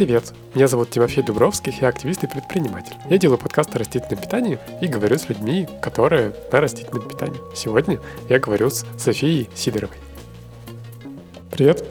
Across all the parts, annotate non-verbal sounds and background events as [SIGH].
Привет, меня зовут Тимофей Дубровских, я активист и предприниматель. Я делаю подкасты о растительном питании и говорю с людьми, которые на растительном питании. Сегодня я говорю с Софией Сидоровой. Привет.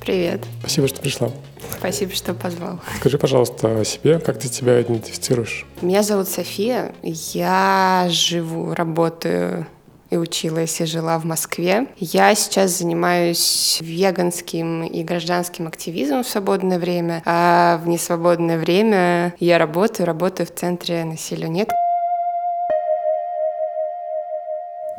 Привет. Спасибо, что пришла. Спасибо, что позвал. Скажи, пожалуйста, о себе, как ты себя идентифицируешь? Меня зовут София, я живу, работаю и училась, и жила в Москве. Я сейчас занимаюсь веганским и гражданским активизмом в свободное время, а в несвободное время я работаю, работаю в центре «Насилию нет».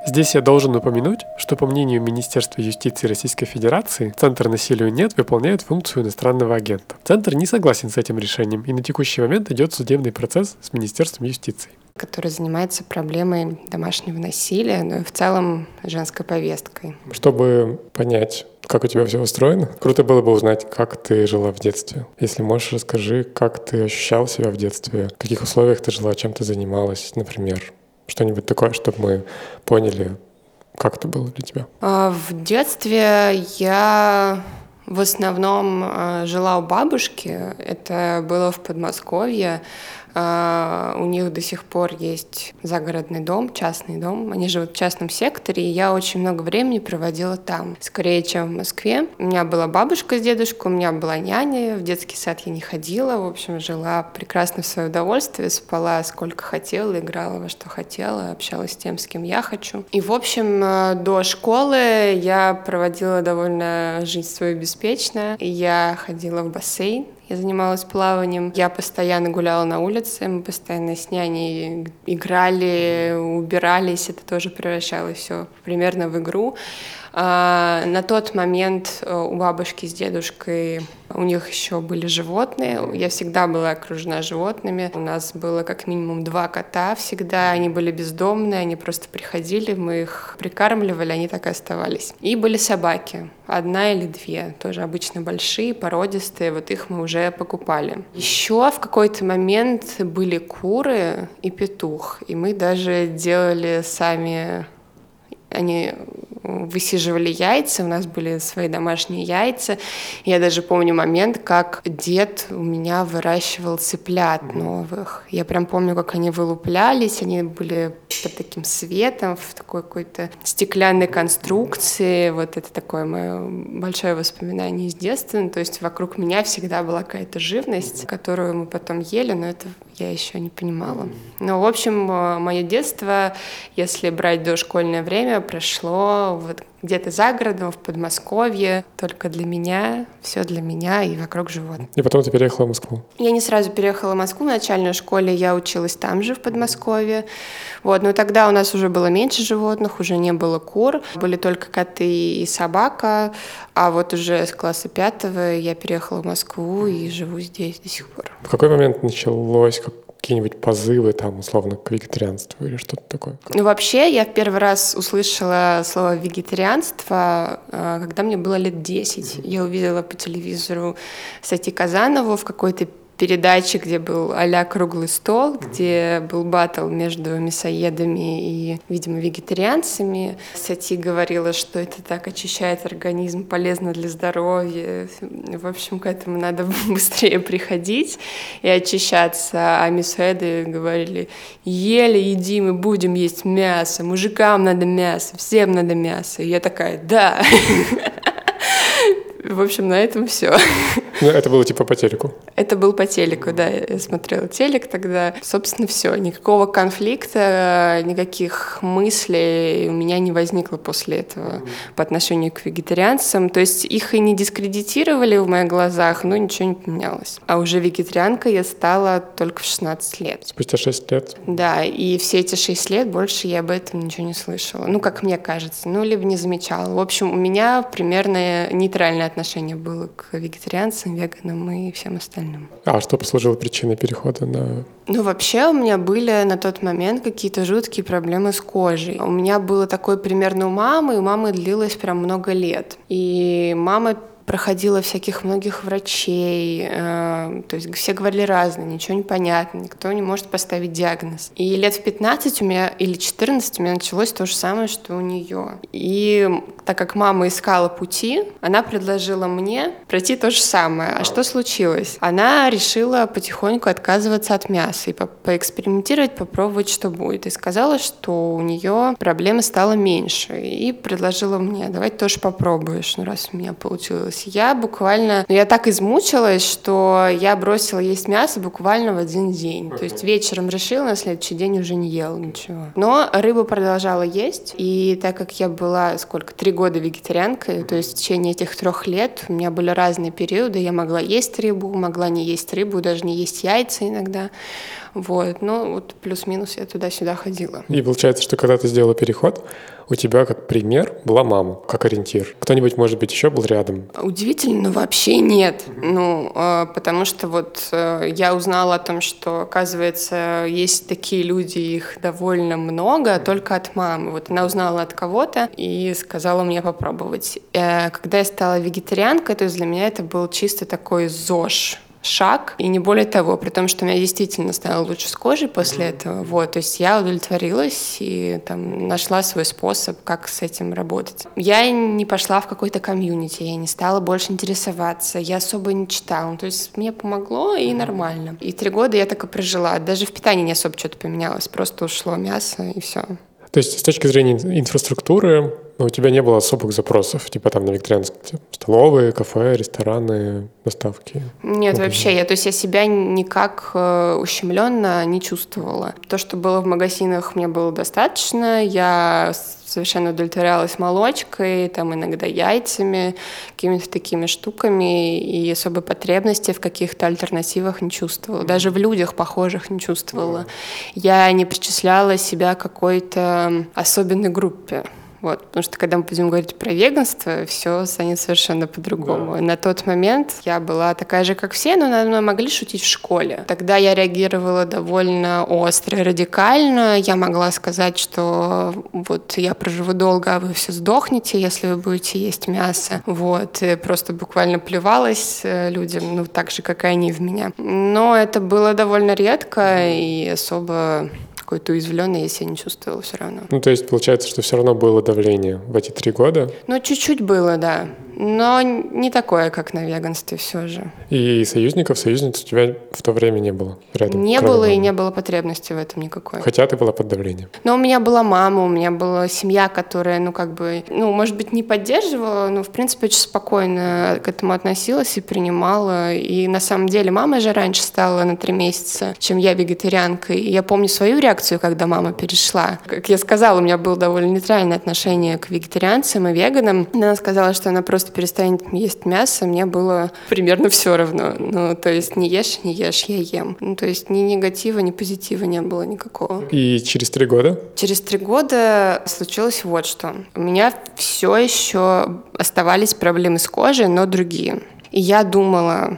Здесь я должен упомянуть, что по мнению Министерства юстиции Российской Федерации, Центр насилию нет выполняет функцию иностранного агента. Центр не согласен с этим решением, и на текущий момент идет судебный процесс с Министерством юстиции который занимается проблемой домашнего насилия, но и в целом женской повесткой. Чтобы понять, как у тебя все устроено. Круто было бы узнать, как ты жила в детстве. Если можешь, расскажи, как ты ощущал себя в детстве, в каких условиях ты жила, чем ты занималась, например. Что-нибудь такое, чтобы мы поняли, как это было для тебя. А, в детстве я в основном а, жила у бабушки. Это было в Подмосковье. А, у них до сих пор есть загородный дом, частный дом. Они живут в частном секторе, и я очень много времени проводила там, скорее, чем в Москве. У меня была бабушка с дедушкой, у меня была няня, в детский сад я не ходила, в общем, жила прекрасно в свое удовольствие, спала сколько хотела, играла во что хотела, общалась с тем, с кем я хочу. И, в общем, э, до школы я проводила довольно жизнь свою беспечно. Я ходила в бассейн, я занималась плаванием. Я постоянно гуляла на улице, мы постоянно с няней играли, убирались. Это тоже превращалось все примерно в игру. А, на тот момент э, у бабушки с дедушкой у них еще были животные. Я всегда была окружена животными. У нас было как минимум два кота всегда. Они были бездомные, они просто приходили, мы их прикармливали, они так и оставались. И были собаки. Одна или две, тоже обычно большие, породистые. Вот их мы уже покупали. Еще в какой-то момент были куры и петух. И мы даже делали сами они высиживали яйца, у нас были свои домашние яйца. Я даже помню момент, как дед у меня выращивал цыплят новых. Я прям помню, как они вылуплялись, они были под таким светом, в такой какой-то стеклянной конструкции. Вот это такое мое большое воспоминание из детства. Ну, то есть вокруг меня всегда была какая-то живность, которую мы потом ели, но это я еще не понимала. Ну, в общем, э, мое детство, если брать дошкольное время, прошло вот где-то за городом, в Подмосковье, только для меня, все для меня и вокруг животных. И потом ты переехала в Москву? Я не сразу переехала в Москву, в начальной школе я училась там же, в Подмосковье. Вот, но тогда у нас уже было меньше животных, уже не было кур, были только коты и собака, а вот уже с класса пятого я переехала в Москву и живу здесь до сих пор. В какой момент началось, как какие-нибудь позывы там условно к вегетарианству или что-то такое? Ну вообще я в первый раз услышала слово вегетарианство, э, когда мне было лет 10. Я увидела по телевизору Сати Казанову в какой-то передаче, где был а круглый стол, где был батл между мясоедами и, видимо, вегетарианцами. Сати говорила, что это так очищает организм, полезно для здоровья. В общем, к этому надо [LAUGHS] быстрее приходить и очищаться. А мясоеды говорили, ели, еди, мы будем есть мясо, мужикам надо мясо, всем надо мясо. И я такая, да. [LAUGHS] В общем, на этом все. Ну, это было типа по телеку? Это был по телеку, да. Я смотрела телек тогда. Собственно, все. Никакого конфликта, никаких мыслей у меня не возникло после этого по отношению к вегетарианцам. То есть их и не дискредитировали в моих глазах, но ничего не поменялось. А уже вегетарианкой я стала только в 16 лет. Спустя 6 лет? Да, и все эти 6 лет больше я об этом ничего не слышала. Ну, как мне кажется. Ну, либо не замечала. В общем, у меня примерно нейтральное отношение было к вегетарианцам, веганам и всем остальным. А что послужило причиной перехода на... Ну, вообще у меня были на тот момент какие-то жуткие проблемы с кожей. У меня было такое примерно у мамы, и у мамы длилось прям много лет. И мама проходила всяких многих врачей, э, то есть все говорили разные, ничего не понятно, никто не может поставить диагноз. И лет в 15 у меня или 14 у меня началось то же самое, что у нее. И так как мама искала пути, она предложила мне пройти то же самое. А что случилось? Она решила потихоньку отказываться от мяса и по поэкспериментировать, попробовать, что будет. И сказала, что у нее проблемы стало меньше. И предложила мне, давай тоже попробуешь, ну раз у меня получилось. Я буквально, ну я так измучилась, что я бросила есть мясо буквально в один день. То есть вечером решила, на следующий день уже не ела ничего. Но рыбу продолжала есть, и так как я была сколько, три года вегетарианкой, то есть в течение этих трех лет у меня были разные периоды, я могла есть рыбу, могла не есть рыбу, даже не есть яйца иногда. Вот, ну вот плюс-минус я туда-сюда ходила. И получается, что когда ты сделала переход, у тебя как пример была мама, как ориентир. Кто-нибудь, может быть, еще был рядом? Удивительно, но вообще нет. Ну, э, потому что вот э, я узнала о том, что, оказывается, есть такие люди, их довольно много, только от мамы. Вот она узнала от кого-то и сказала мне попробовать. Э, когда я стала вегетарианкой, то есть для меня это был чисто такой ЗОЖ шаг, и не более того, при том, что у меня действительно стало лучше с кожей после этого, вот, то есть я удовлетворилась и там нашла свой способ, как с этим работать. Я не пошла в какой-то комьюнити, я не стала больше интересоваться, я особо не читала, то есть мне помогло и нормально. И три года я так и прожила, даже в питании не особо что-то поменялось, просто ушло мясо и все. То есть с точки зрения инфраструктуры у тебя не было особых запросов, типа там на викторианские столовые, кафе, рестораны, доставки? Нет, магазин. вообще, я, то есть я себя никак э, ущемленно не чувствовала. То, что было в магазинах, мне было достаточно. Я совершенно удовлетворялась молочкой, там иногда яйцами, какими-то такими штуками, и особой потребности в каких-то альтернативах не чувствовала. Даже в людях похожих не чувствовала. Я не причисляла себя к какой-то особенной группе. Вот, потому что когда мы будем говорить про веганство, все станет совершенно по-другому. Да. На тот момент я была такая же, как все, но над мной могли шутить в школе. Тогда я реагировала довольно остро и радикально. Я могла сказать, что вот я проживу долго, а вы все сдохнете, если вы будете есть мясо. Вот, и просто буквально плевалась э, людям, ну, так же, как и они в меня. Но это было довольно редко и особо какой-то уязвленной я себя не чувствовала все равно. Ну, то есть получается, что все равно было давление в эти три года? Ну, чуть-чуть было, да но не такое, как на веганстве все же. И союзников, союзниц у тебя в то время не было рядом? Не было мамы. и не было потребности в этом никакой. Хотя ты была под давлением? Но у меня была мама, у меня была семья, которая, ну, как бы, ну, может быть, не поддерживала, но, в принципе, очень спокойно к этому относилась и принимала. И на самом деле мама же раньше стала на три месяца, чем я вегетарианкой. И я помню свою реакцию, когда мама перешла. Как я сказала, у меня было довольно нейтральное отношение к вегетарианцам и веганам. Она сказала, что она просто перестанет есть мясо, мне было примерно все равно. Ну, то есть не ешь, не ешь, я ем. Ну, то есть ни негатива, ни позитива не было никакого. И через три года? Через три года случилось вот что. У меня все еще оставались проблемы с кожей, но другие. И я думала,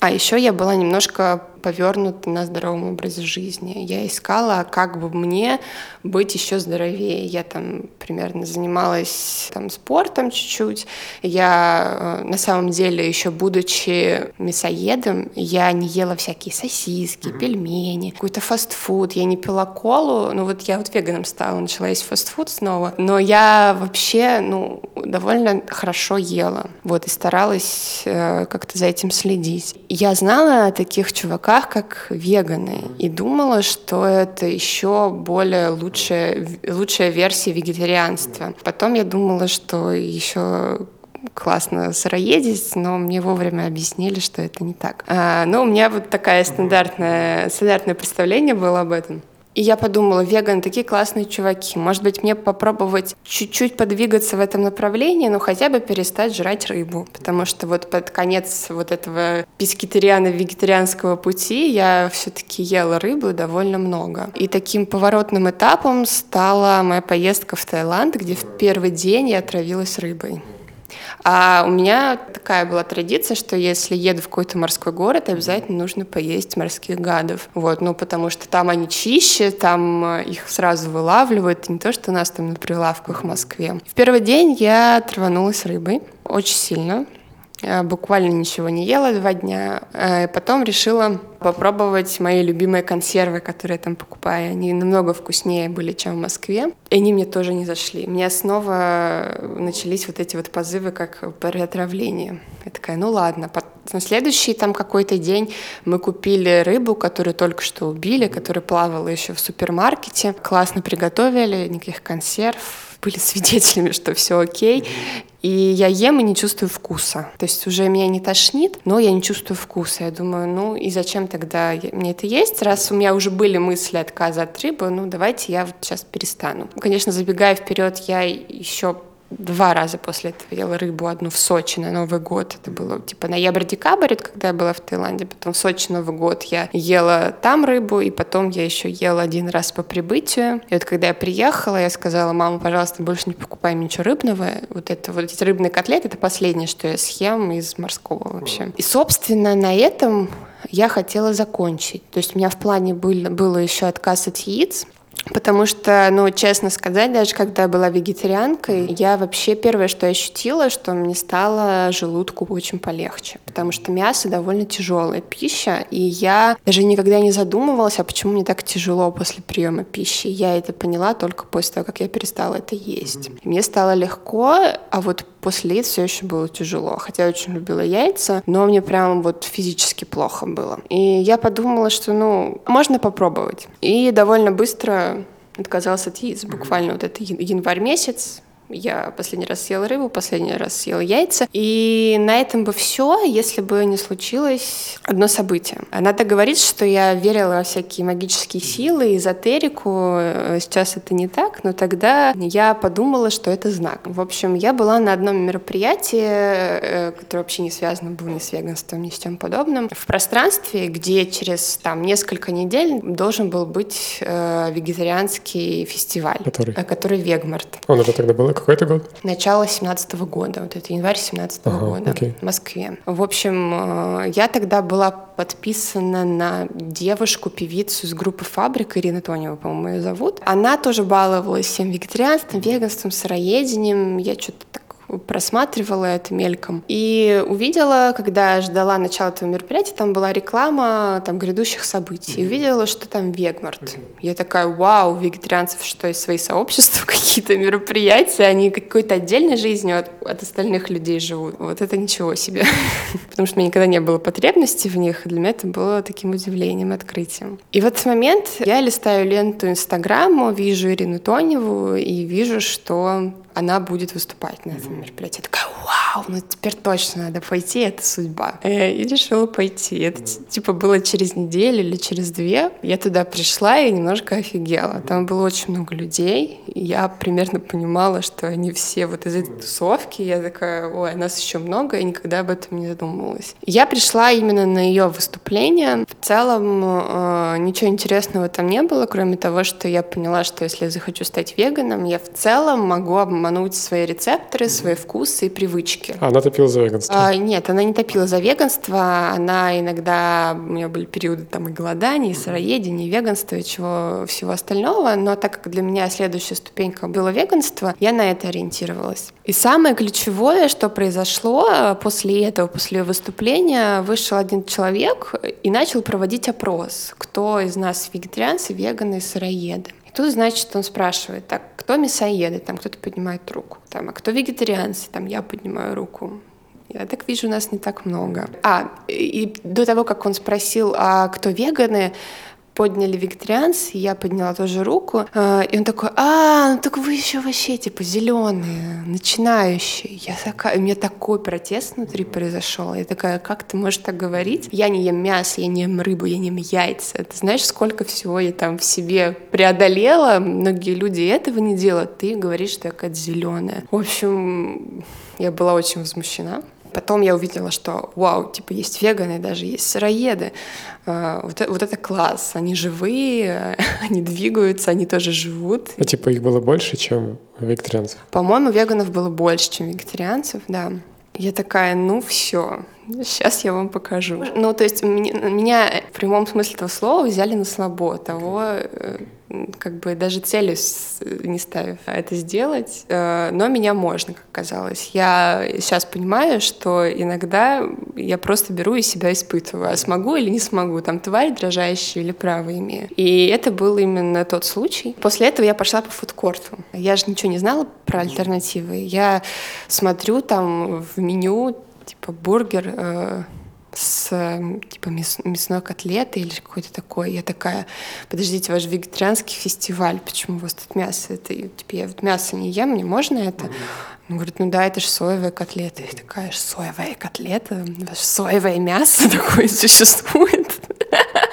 а еще я была немножко повернута на здоровом образе жизни. Я искала, как бы мне быть еще здоровее. Я там примерно занималась там спортом чуть-чуть. Я э, на самом деле еще будучи мясоедом, я не ела всякие сосиски, mm-hmm. пельмени, какой-то фастфуд. Я не пила колу. Ну вот я вот веганом стала, начала есть фастфуд снова. Но я вообще, ну, довольно хорошо ела. Вот и старалась э, как-то за этим следить. Я знала таких чуваках, как веганы, и думала, что это еще более лучшая, лучшая версия вегетарианства. Потом я думала, что еще классно сыроедить, но мне вовремя объяснили, что это не так. А, но у меня вот такая стандартная, стандартное представление было об этом. И я подумала, веганы такие классные чуваки. Может быть, мне попробовать чуть-чуть подвигаться в этом направлении, но хотя бы перестать жрать рыбу. Потому что вот под конец вот этого пескетариано-вегетарианского пути я все-таки ела рыбу довольно много. И таким поворотным этапом стала моя поездка в Таиланд, где в первый день я отравилась рыбой. А у меня такая была традиция, что если еду в какой-то морской город, обязательно нужно поесть морских гадов. Вот, ну, потому что там они чище, там э, их сразу вылавливают, не то, что у нас там на прилавках в Москве. В первый день я траванулась рыбой очень сильно. Я буквально ничего не ела два дня. А потом решила попробовать мои любимые консервы, которые я там покупаю. Они намного вкуснее были, чем в Москве. И они мне тоже не зашли. Меня снова начались вот эти вот позывы, как при. Я такая, ну ладно. На следующий там какой-то день мы купили рыбу, которую только что убили, которая плавала еще в супермаркете. Классно приготовили, никаких консерв, были свидетелями, что все окей. И я ем и не чувствую вкуса. То есть уже меня не тошнит, но я не чувствую вкуса. Я думаю, ну и зачем тогда мне это есть? Раз у меня уже были мысли отказа от рыбы, ну давайте я вот сейчас перестану. Конечно, забегая вперед, я еще два раза после этого ела рыбу, одну в Сочи на Новый год. Это было типа ноябрь-декабрь, когда я была в Таиланде. Потом в Сочи Новый год я ела там рыбу, и потом я еще ела один раз по прибытию. И вот когда я приехала, я сказала, мама, пожалуйста, больше не покупай ничего рыбного. Вот это вот эти рыбные котлеты, это последнее, что я съем из морского вообще. И, собственно, на этом я хотела закончить. То есть у меня в плане был, было еще отказ от яиц, Потому что, ну, честно сказать, даже когда я была вегетарианкой, я вообще первое, что ощутила, что мне стало желудку очень полегче. Потому что мясо довольно тяжелая пища, и я даже никогда не задумывалась, а почему мне так тяжело после приема пищи. Я это поняла только после того, как я перестала это есть. Мне стало легко, а вот после яиц все еще было тяжело. Хотя я очень любила яйца, но мне прям вот физически плохо было. И я подумала, что, ну, можно попробовать. И довольно быстро отказался от яиц. Буквально вот это январь месяц, я последний раз съела рыбу, последний раз съела яйца. И на этом бы все, если бы не случилось одно событие. Надо говорить, что я верила во всякие магические силы, эзотерику. Сейчас это не так, но тогда я подумала, что это знак. В общем, я была на одном мероприятии, э, которое вообще не связано было ни с веганством, ни с чем подобным, в пространстве, где через там несколько недель должен был быть э, вегетарианский фестиваль, который, э, который Вегмарт. Он уже тогда был какой это год? Начало 17 года, вот это январь 17 ага, года окей. в Москве. В общем, э, я тогда была подписана на девушку-певицу из группы «Фабрика», Ирина Тонева, по-моему, ее зовут. Она тоже баловалась всем вегетарианством, веганством, сыроедением. Я что-то просматривала это мельком. И увидела, когда ждала начала этого мероприятия, там была реклама там, грядущих событий. И увидела, что там Вегмарт. Я такая, вау, вегетарианцев что, есть свои сообщества, [LAUGHS] какие-то мероприятия, они какой-то отдельной жизнью от, от остальных людей живут. Вот это ничего себе. [LAUGHS] Потому что у меня никогда не было потребности в них, и для меня это было таким удивлением, открытием. И в этот момент я листаю ленту Инстаграма, вижу Ирину Тоневу и вижу, что она будет выступать на этом мероприятии. Я такая, вау, ну теперь точно надо пойти, это судьба. Э, и решила пойти. Это типа было через неделю или через две. Я туда пришла и немножко офигела. Там было очень много людей. Я примерно понимала, что они все вот из этой тусовки. Я такая, ой, нас еще много, и никогда об этом не задумывалась. Я пришла именно на ее выступление. В целом э, ничего интересного там не было, кроме того, что я поняла, что если я захочу стать веганом, я в целом могу обмануть свои рецепторы, свои вкусы и привычки. А она топила за веганство? А, нет, она не топила за веганство. Она иногда... У меня были периоды там и голодания, и сыроедения, и веганства, и чего всего остального. Но так как для меня следующая ступенька было веганство, я на это ориентировалась. И самое ключевое, что произошло э, после этого, после выступления, вышел один человек и начал проводить опрос, кто из нас вегетарианцы, веганы, сыроеды. Тут, значит, он спрашивает, так, кто мясоеды? Там кто-то поднимает руку. Там, а кто вегетарианцы? Там я поднимаю руку. Я так вижу, нас не так много. А, и до того, как он спросил, а кто веганы, подняли вегетарианцы, я подняла тоже руку, э, и он такой, а, ну так вы еще вообще типа зеленые, начинающие. Я такая, у меня такой протест внутри произошел. Я такая, как ты можешь так говорить? Я не ем мясо, я не ем рыбу, я не ем яйца. Ты знаешь, сколько всего я там в себе преодолела? Многие люди этого не делают. Ты говоришь, что я какая-то зеленая. В общем, я была очень возмущена. Потом я увидела, что вау, типа есть веганы, даже есть сыроеды. А, вот, вот это класс. Они живые, [LAUGHS] они двигаются, они тоже живут. А типа их было больше, чем вегетарианцев? По-моему, веганов было больше, чем вегетарианцев, да. Я такая, ну все, сейчас я вам покажу. Ну, то есть меня в прямом смысле этого слова взяли на слабо того, э, как бы даже целью не ставив это сделать, э, но меня можно, как казалось. Я сейчас понимаю, что иногда я просто беру и себя испытываю, а смогу или не смогу, там тварь дрожащая или право имею. И это был именно тот случай. После этого я пошла по фудкорту. Я же ничего не знала про альтернативы. Я смотрю там в меню типа бургер, э, с типа мяс, мясной котлетой или какой-то такой. Я такая, подождите, ваш вегетарианский фестиваль, почему у вас тут мясо? Это, типа, я вот мясо не ем, мне можно это? Он говорит, ну да, это же соевая котлета. Я такая, соевая котлета? Соевое мясо такое существует?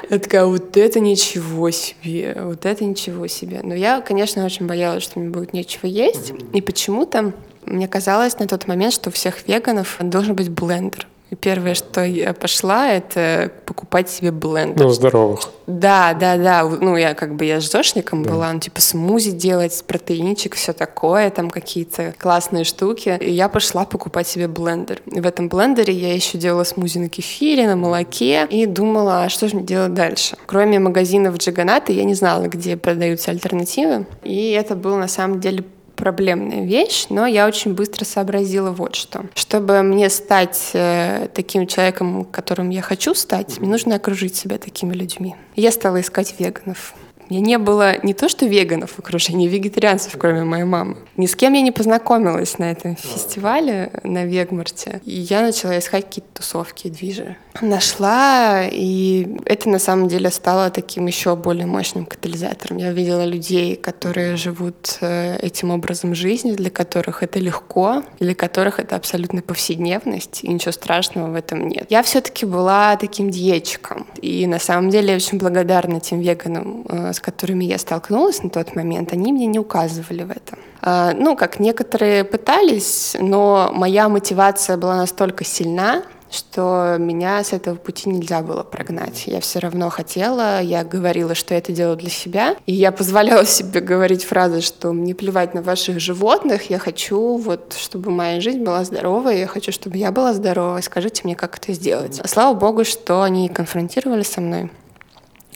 Я такая, вот это ничего себе, вот это ничего себе. Но я, конечно, очень боялась, что мне будет нечего есть. И почему-то мне казалось на тот момент, что у всех веганов должен быть блендер. И первое, что я пошла, это покупать себе блендер. Ну, здоровых. Да, да, да. Ну, я как бы, я с зошником да. была, ну, типа смузи делать, протеинчик, все такое, там какие-то классные штуки. И я пошла покупать себе блендер. И в этом блендере я еще делала смузи на кефире, на молоке, и думала, а что же мне делать дальше? Кроме магазинов Джиганата, я не знала, где продаются альтернативы. И это был, на самом деле, проблемная вещь, но я очень быстро сообразила вот что. Чтобы мне стать э, таким человеком, которым я хочу стать, мне нужно окружить себя такими людьми. Я стала искать веганов. Мне не было не то что веганов в окружении, вегетарианцев, кроме моей мамы. Ни с кем я не познакомилась на этом фестивале на Вегмарте. И я начала искать какие-то тусовки, движи. Нашла, и это на самом деле стало таким еще более мощным катализатором. Я видела людей, которые живут э, этим образом жизни, для которых это легко, для которых это абсолютно повседневность, и ничего страшного в этом нет. Я все-таки была таким диетчиком, и на самом деле я очень благодарна тем веганам, э, с которыми я столкнулась на тот момент, они мне не указывали в этом. А, ну, как некоторые пытались, но моя мотивация была настолько сильна, что меня с этого пути нельзя было прогнать. Я все равно хотела, я говорила, что я это делаю для себя, и я позволяла себе говорить фразы, что мне плевать на ваших животных, я хочу, вот, чтобы моя жизнь была здоровой, я хочу, чтобы я была здоровой, скажите мне, как это сделать. Слава богу, что они конфронтировали со мной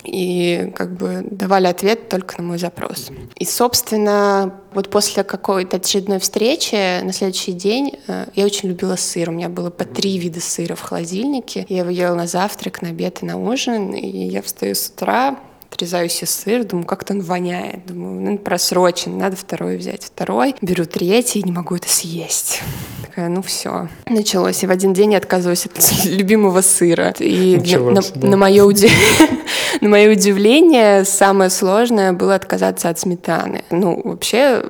и как бы давали ответ только на мой запрос. И, собственно, вот после какой-то очередной встречи на следующий день э, я очень любила сыр. У меня было по три вида сыра в холодильнике. Я его ела на завтрак, на обед и на ужин. И я встаю с утра, отрезаю себе сыр, думаю, как-то он воняет. Думаю, ну, просрочен, надо второй взять. Второй, беру третий, не могу это съесть. Такая, ну все. Началось. И в один день я отказываюсь от [LAUGHS] любимого сыра. И Началось, на, да. на, мое уди... [LAUGHS] на мое удивление, самое сложное было отказаться от сметаны. Ну, вообще,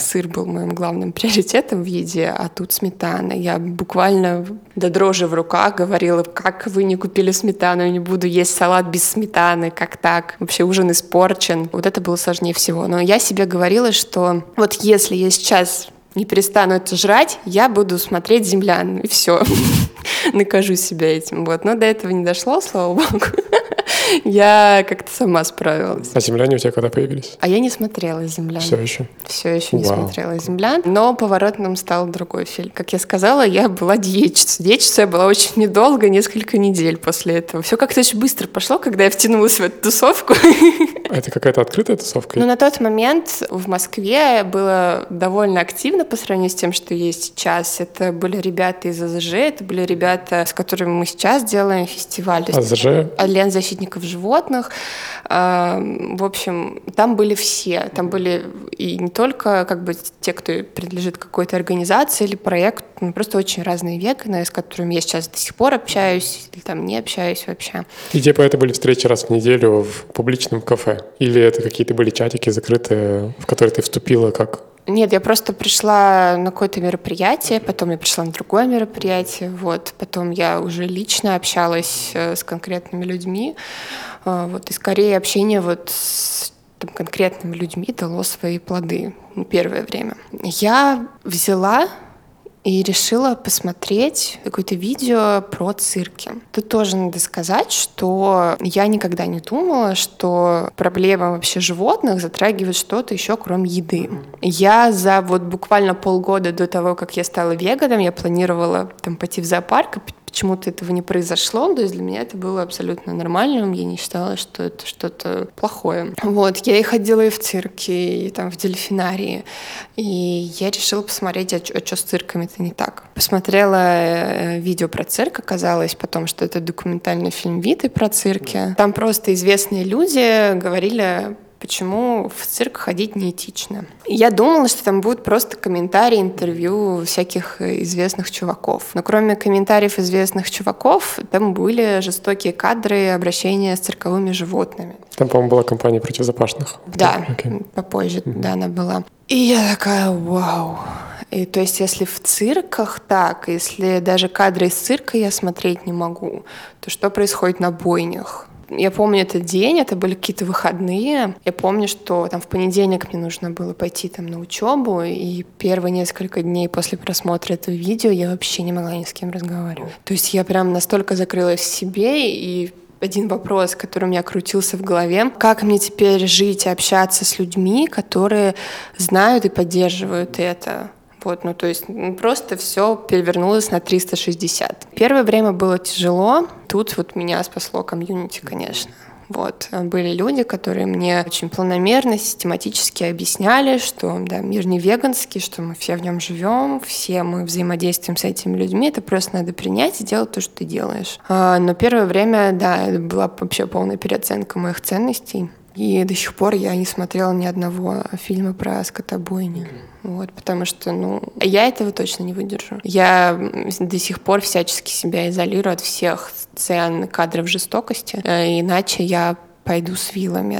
сыр был моим главным приоритетом в еде, а тут сметана. Я буквально до дрожи в руках говорила, как вы не купили сметану, не буду есть салат без сметаны, как так? Вообще ужин испорчен. Вот это было сложнее всего. Но я себе говорила, что вот если я сейчас не перестану это жрать, я буду смотреть «Землян», и все. [LAUGHS] Накажу себя этим. Вот. Но до этого не дошло, слава богу. [LAUGHS] [LAUGHS] Я как-то сама справилась. А «Земляне» у тебя когда появились? А я не смотрела «Землян». Все еще? Все еще не смотрела «Землян». Но поворотным стал другой фильм. Как я сказала, я была диетчицей. Диетчицей я была очень недолго, несколько недель после этого. Все как-то очень быстро пошло, когда я втянулась в эту тусовку. [LAUGHS] А это какая-то открытая тусовка? Ну, на тот момент в Москве было довольно активно по сравнению с тем, что есть сейчас. Это были ребята из АЗЖ, это были ребята, с которыми мы сейчас делаем фестиваль. АЗЖ? Альянс защитников животных. А, в общем, там были все. Там были и не только как бы те, кто принадлежит какой-то организации или проекту, ну, просто очень разные веганы, с которыми я сейчас до сих пор общаюсь, или там не общаюсь вообще. И типа это были встречи раз в неделю в публичном кафе? Или это какие-то были чатики закрытые, в которые ты вступила как нет, я просто пришла на какое-то мероприятие, потом я пришла на другое мероприятие, вот, потом я уже лично общалась э, с конкретными людьми, э, вот, и скорее общение вот с там, конкретными людьми дало свои плоды первое время. Я взяла и решила посмотреть какое-то видео про цирки. Тут тоже надо сказать, что я никогда не думала, что проблема вообще животных затрагивает что-то еще, кроме еды. Я за вот буквально полгода до того, как я стала веганом, я планировала там пойти в зоопарк и почему-то этого не произошло, то есть для меня это было абсолютно нормальным, я не считала, что это что-то плохое. Вот, я и ходила и в цирке, и там в дельфинарии, и я решила посмотреть, а что а с цирками-то не так. Посмотрела э, видео про цирк, оказалось потом, что это документальный фильм «Виты» про цирки. Там просто известные люди говорили почему в цирк ходить неэтично. Я думала, что там будут просто комментарии, интервью всяких известных чуваков. Но кроме комментариев известных чуваков, там были жестокие кадры обращения с цирковыми животными. Там, по-моему, была компания против запашных. Да, okay. попозже, mm-hmm. да, она была. И я такая, вау. И то есть, если в цирках так, если даже кадры из цирка я смотреть не могу, то что происходит на бойнях? Я помню этот день, это были какие-то выходные. Я помню, что там в понедельник мне нужно было пойти там на учебу, и первые несколько дней после просмотра этого видео я вообще не могла ни с кем разговаривать. То есть я прям настолько закрылась в себе, и один вопрос, который у меня крутился в голове. Как мне теперь жить и общаться с людьми, которые знают и поддерживают это? Вот, ну, то есть просто все перевернулось на 360. Первое время было тяжело. Тут вот меня спасло комьюнити, конечно. Вот. Были люди, которые мне очень планомерно, систематически объясняли, что да, мир не веганский, что мы все в нем живем, все мы взаимодействуем с этими людьми, это просто надо принять и делать то, что ты делаешь. А, но первое время, да, была вообще полная переоценка моих ценностей. И до сих пор я не смотрела ни одного фильма про скотобойни. Вот, потому что, ну, я этого точно не выдержу. Я до сих пор всячески себя изолирую от всех сцен кадров жестокости, э, иначе я пойду с вилами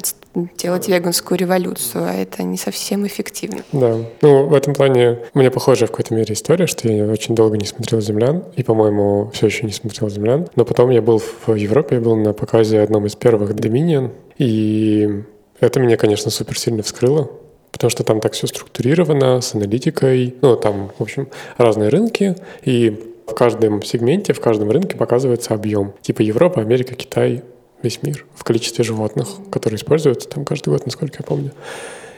делать веганскую революцию, а это не совсем эффективно. Да. Ну, в этом плане у меня похожая в какой-то мере история, что я очень долго не смотрел «Землян», и, по-моему, все еще не смотрел «Землян». Но потом я был в Европе, я был на показе одном из первых «Доминион», и это меня, конечно, супер сильно вскрыло, потому что там так все структурировано, с аналитикой. Ну, там, в общем, разные рынки, и в каждом сегменте, в каждом рынке показывается объем. Типа Европа, Америка, Китай, весь мир в количестве животных, которые используются там каждый год, насколько я помню.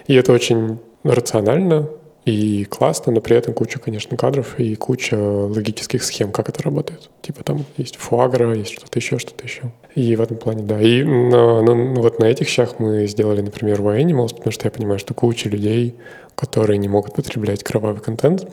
И это очень рационально и классно, но при этом куча, конечно, кадров и куча логических схем, как это работает. Типа там есть фуагра, есть что-то еще, что-то еще. И в этом плане, да. И на, на, ну, вот на этих щах мы сделали, например, в Animals, потому что я понимаю, что куча людей, которые не могут потреблять кровавый контент,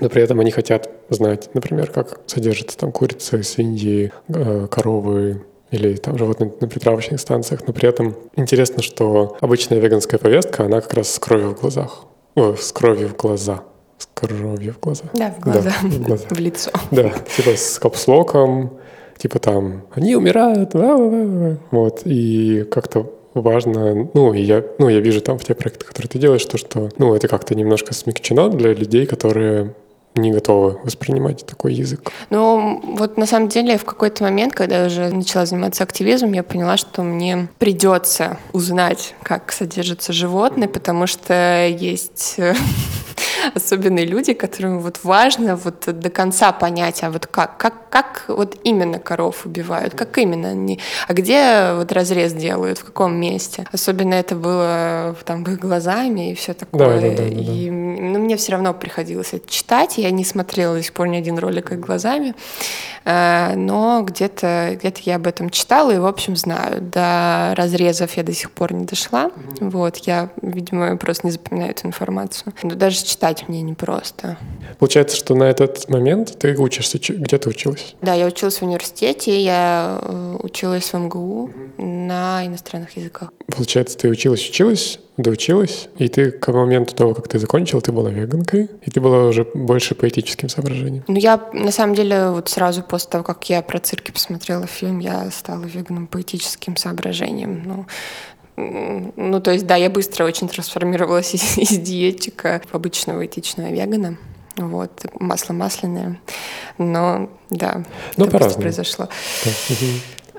но при этом они хотят знать, например, как содержатся там курицы, свиньи, э, коровы, или там животные на притравочных станциях, но при этом интересно, что обычная веганская повестка, она как раз с кровью в глазах. О, с кровью в глаза. С кровью в глаза. Да, в глаза. Да, в, глаза. [LAUGHS] в лицо. Да, типа с капслоком, типа там, они умирают, вот, и как-то важно, ну, и я, ну, я вижу там в те проекты, которые ты делаешь, то, что, ну, это как-то немножко смягчено для людей, которые не готовы воспринимать такой язык. Ну, вот на самом деле в какой-то момент, когда я уже начала заниматься активизмом, я поняла, что мне придется узнать, как содержатся животные, потому что есть [LAUGHS] особенные люди, которым вот важно вот до конца понять, а вот как, как, как вот именно коров убивают, как именно они, а где вот разрез делают, в каком месте. Особенно это было там их глазами и все такое. Да, да, да, да, и ну, мне все равно приходилось это читать, я не смотрела до сих пор ни один ролик их глазами, э, но где-то где я об этом читала и, в общем, знаю. До разрезов я до сих пор не дошла. Вот, я, видимо, просто не запоминаю эту информацию. Но даже читать мне непросто. Получается, что на этот момент ты учишься, где ты училась? Да, я училась в университете, я э, училась в МГУ на иностранных языках. Получается, ты училась, училась, доучилась, и ты к моменту того, как ты закончила, ты была веганкой, и ты была уже больше по этическим соображениям. Ну, я, на самом деле, вот сразу после того, как я про цирки посмотрела фильм, я стала веганом по этическим соображениям. Ну, ну, то есть, да, я быстро очень трансформировалась из, [LAUGHS] из диетчика в обычного этичного вегана. Вот, масло масляное. Но, да, ну, это просто произошло.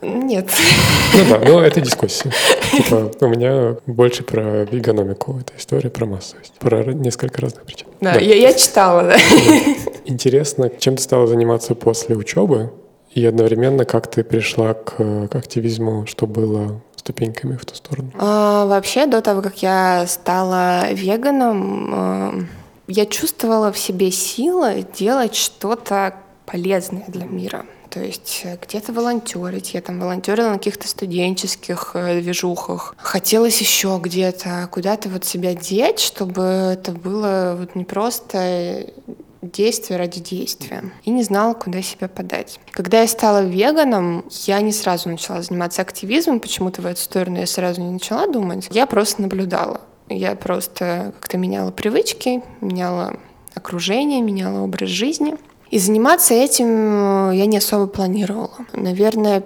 Нет. Ну да, но это дискуссия. Типа, у меня больше про вегономику эта история, про массовость. Про несколько разных причин. Да, да. Я, я читала, да. Интересно, чем ты стала заниматься после учебы? И одновременно, как ты пришла к, к активизму, что было ступеньками в ту сторону? А, вообще, до того, как я стала веганом, а, я чувствовала в себе силы делать что-то полезное для мира. То есть э, где-то волонтерить. Я там волонтерила на каких-то студенческих э, движухах. Хотелось еще где-то куда-то вот себя деть, чтобы это было вот не просто действие ради действия. И не знала, куда себя подать. Когда я стала веганом, я не сразу начала заниматься активизмом, почему-то в эту сторону я сразу не начала думать. Я просто наблюдала. Я просто как-то меняла привычки, меняла окружение, меняла образ жизни. И заниматься этим э, я не особо планировала. Наверное,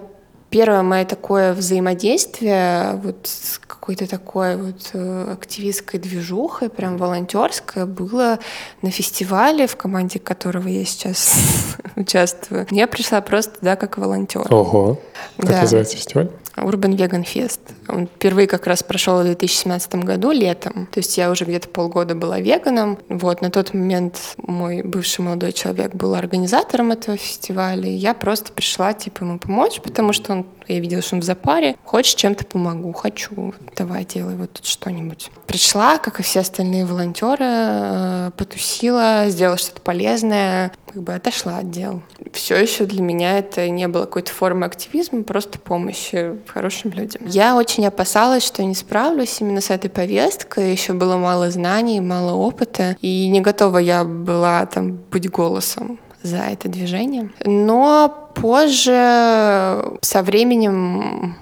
первое мое такое взаимодействие вот с какой-то такой вот э, активистской движухой, прям волонтерское, было на фестивале, в команде которого я сейчас [LAUGHS] участвую. Я пришла просто, да, как волонтер. Ого. Как да. называется фестиваль? Urban Vegan Fest. Он впервые как раз прошел в 2017 году летом. То есть я уже где-то полгода была веганом. Вот, на тот момент мой бывший молодой человек был организатором этого фестиваля. И я просто пришла, типа, ему помочь, потому что он я видела, что он в запаре. Хочешь, чем-то помогу? Хочу. Давай, делай вот тут что-нибудь. Пришла, как и все остальные волонтеры, э, потусила, сделала что-то полезное, как бы отошла от дел. Все еще для меня это не было какой-то формы активизма, просто помощи хорошим людям. Я очень опасалась, что не справлюсь именно с этой повесткой. Еще было мало знаний, мало опыта, и не готова я была там быть голосом за это движение. Но позже, со временем,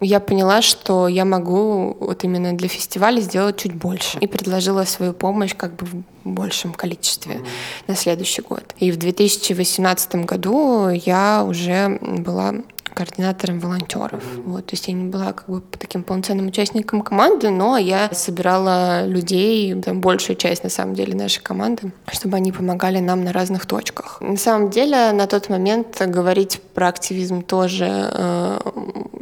я поняла, что я могу вот именно для фестиваля сделать чуть больше. И предложила свою помощь как бы в большем количестве mm-hmm. на следующий год. И в 2018 году я уже была координатором волонтеров. Вот, то есть я не была как бы таким полноценным участником команды, но я собирала людей, там, большую часть на самом деле нашей команды, чтобы они помогали нам на разных точках. На самом деле на тот момент говорить про активизм тоже э,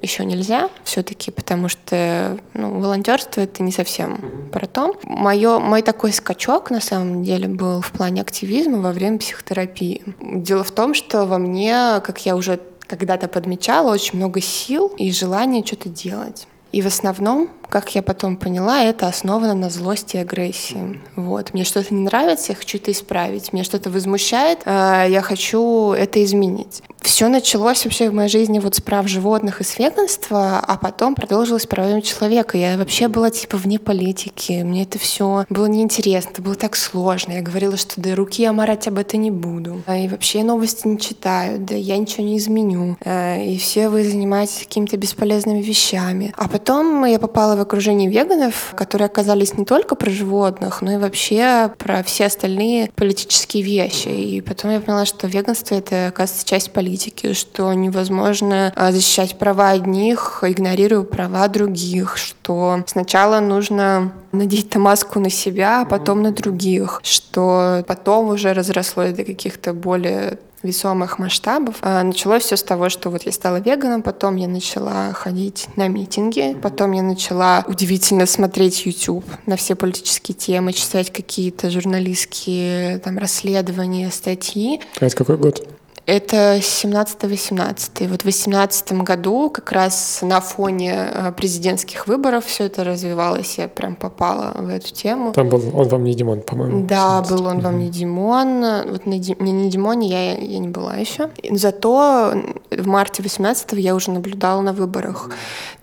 еще нельзя, все-таки, потому что ну, волонтерство это не совсем про то. Мое, мой такой скачок на самом деле был в плане активизма во время психотерапии. Дело в том, что во мне, как я уже когда-то подмечала очень много сил и желания что-то делать. И в основном, как я потом поняла, это основано на злости и агрессии. Вот. Мне что-то не нравится, я хочу это исправить. Меня что-то возмущает, э, я хочу это изменить. Все началось вообще в моей жизни вот с прав животных и с веганства, а потом продолжилось правами человека. Я вообще была типа вне политики, мне это все было неинтересно, это было так сложно. Я говорила, что да руки я марать об этом не буду. И вообще новости не читаю, да я ничего не изменю. Э, и все вы занимаетесь какими-то бесполезными вещами. А потом я попала в окружение веганов, которые оказались не только про животных, но и вообще про все остальные политические вещи. И потом я поняла, что веганство — это, оказывается, часть политики что невозможно а, защищать права одних, игнорируя права других, что сначала нужно надеть маску на себя, а потом на других, что потом уже разрослось до каких-то более весомых масштабов. А, началось все с того, что вот я стала веганом, потом я начала ходить на митинги, потом я начала удивительно смотреть YouTube на все политические темы, читать какие-то журналистские там расследования, статьи. А это какой год? Это 17-18. Вот в 18 году как раз на фоне э, президентских выборов все это развивалось, я прям попала в эту тему. Там был «Он вам не Димон», по-моему. Да, был «Он вам не Димон». Вот на Ди... не Димоне я, я не была еще. Зато в марте 18 я уже наблюдала на выборах.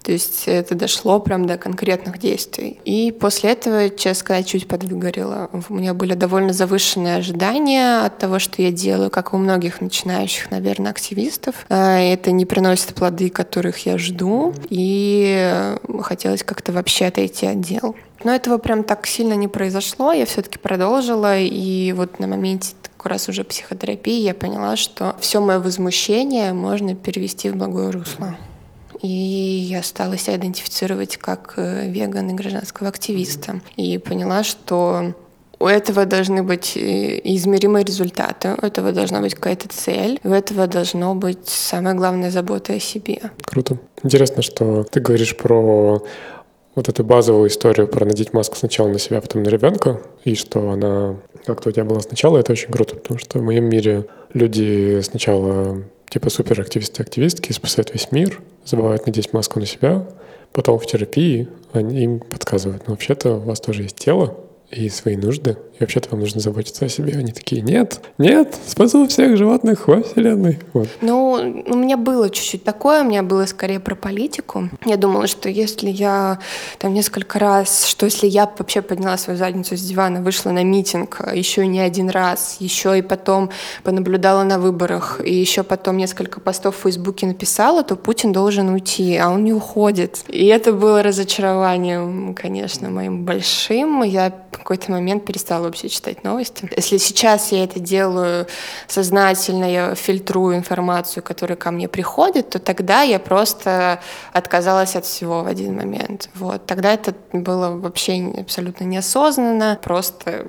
То есть это дошло прям до конкретных действий. И после этого, честно сказать, чуть подвыгорела. У меня были довольно завышенные ожидания от того, что я делаю, как у многих начинающих, наверное, активистов. А, это не приносит плоды, которых я жду. И хотелось как-то вообще отойти от дел. Но этого прям так сильно не произошло. Я все-таки продолжила. И вот на моменте как раз уже психотерапии я поняла, что все мое возмущение можно перевести в благое русло и я стала себя идентифицировать как э, веган и гражданского активиста. И поняла, что у этого должны быть э, измеримые результаты, у этого должна быть какая-то цель, у этого должно быть самая главная забота о себе. Круто. Интересно, что ты говоришь про вот эту базовую историю про надеть маску сначала на себя, а потом на ребенка, и что она как-то у тебя была сначала, это очень круто, потому что в моем мире люди сначала типа суперактивисты активистки спасают весь мир, забывают надеть маску на себя, потом в терапии они им подсказывают, ну вообще-то у вас тоже есть тело, и свои нужды, вообще-то вам нужно заботиться о себе. Они такие, нет, нет, спасу всех животных во Вселенной. Вот. Ну, у меня было чуть-чуть такое, у меня было скорее про политику. Я думала, что если я там несколько раз, что если я вообще подняла свою задницу с дивана, вышла на митинг еще не один раз, еще и потом понаблюдала на выборах, и еще потом несколько постов в Фейсбуке написала, то Путин должен уйти, а он не уходит. И это было разочарованием, конечно, моим большим. Я в какой-то момент перестала вообще читать новости. Если сейчас я это делаю сознательно, я фильтрую информацию, которая ко мне приходит, то тогда я просто отказалась от всего в один момент. Вот. Тогда это было вообще абсолютно неосознанно, просто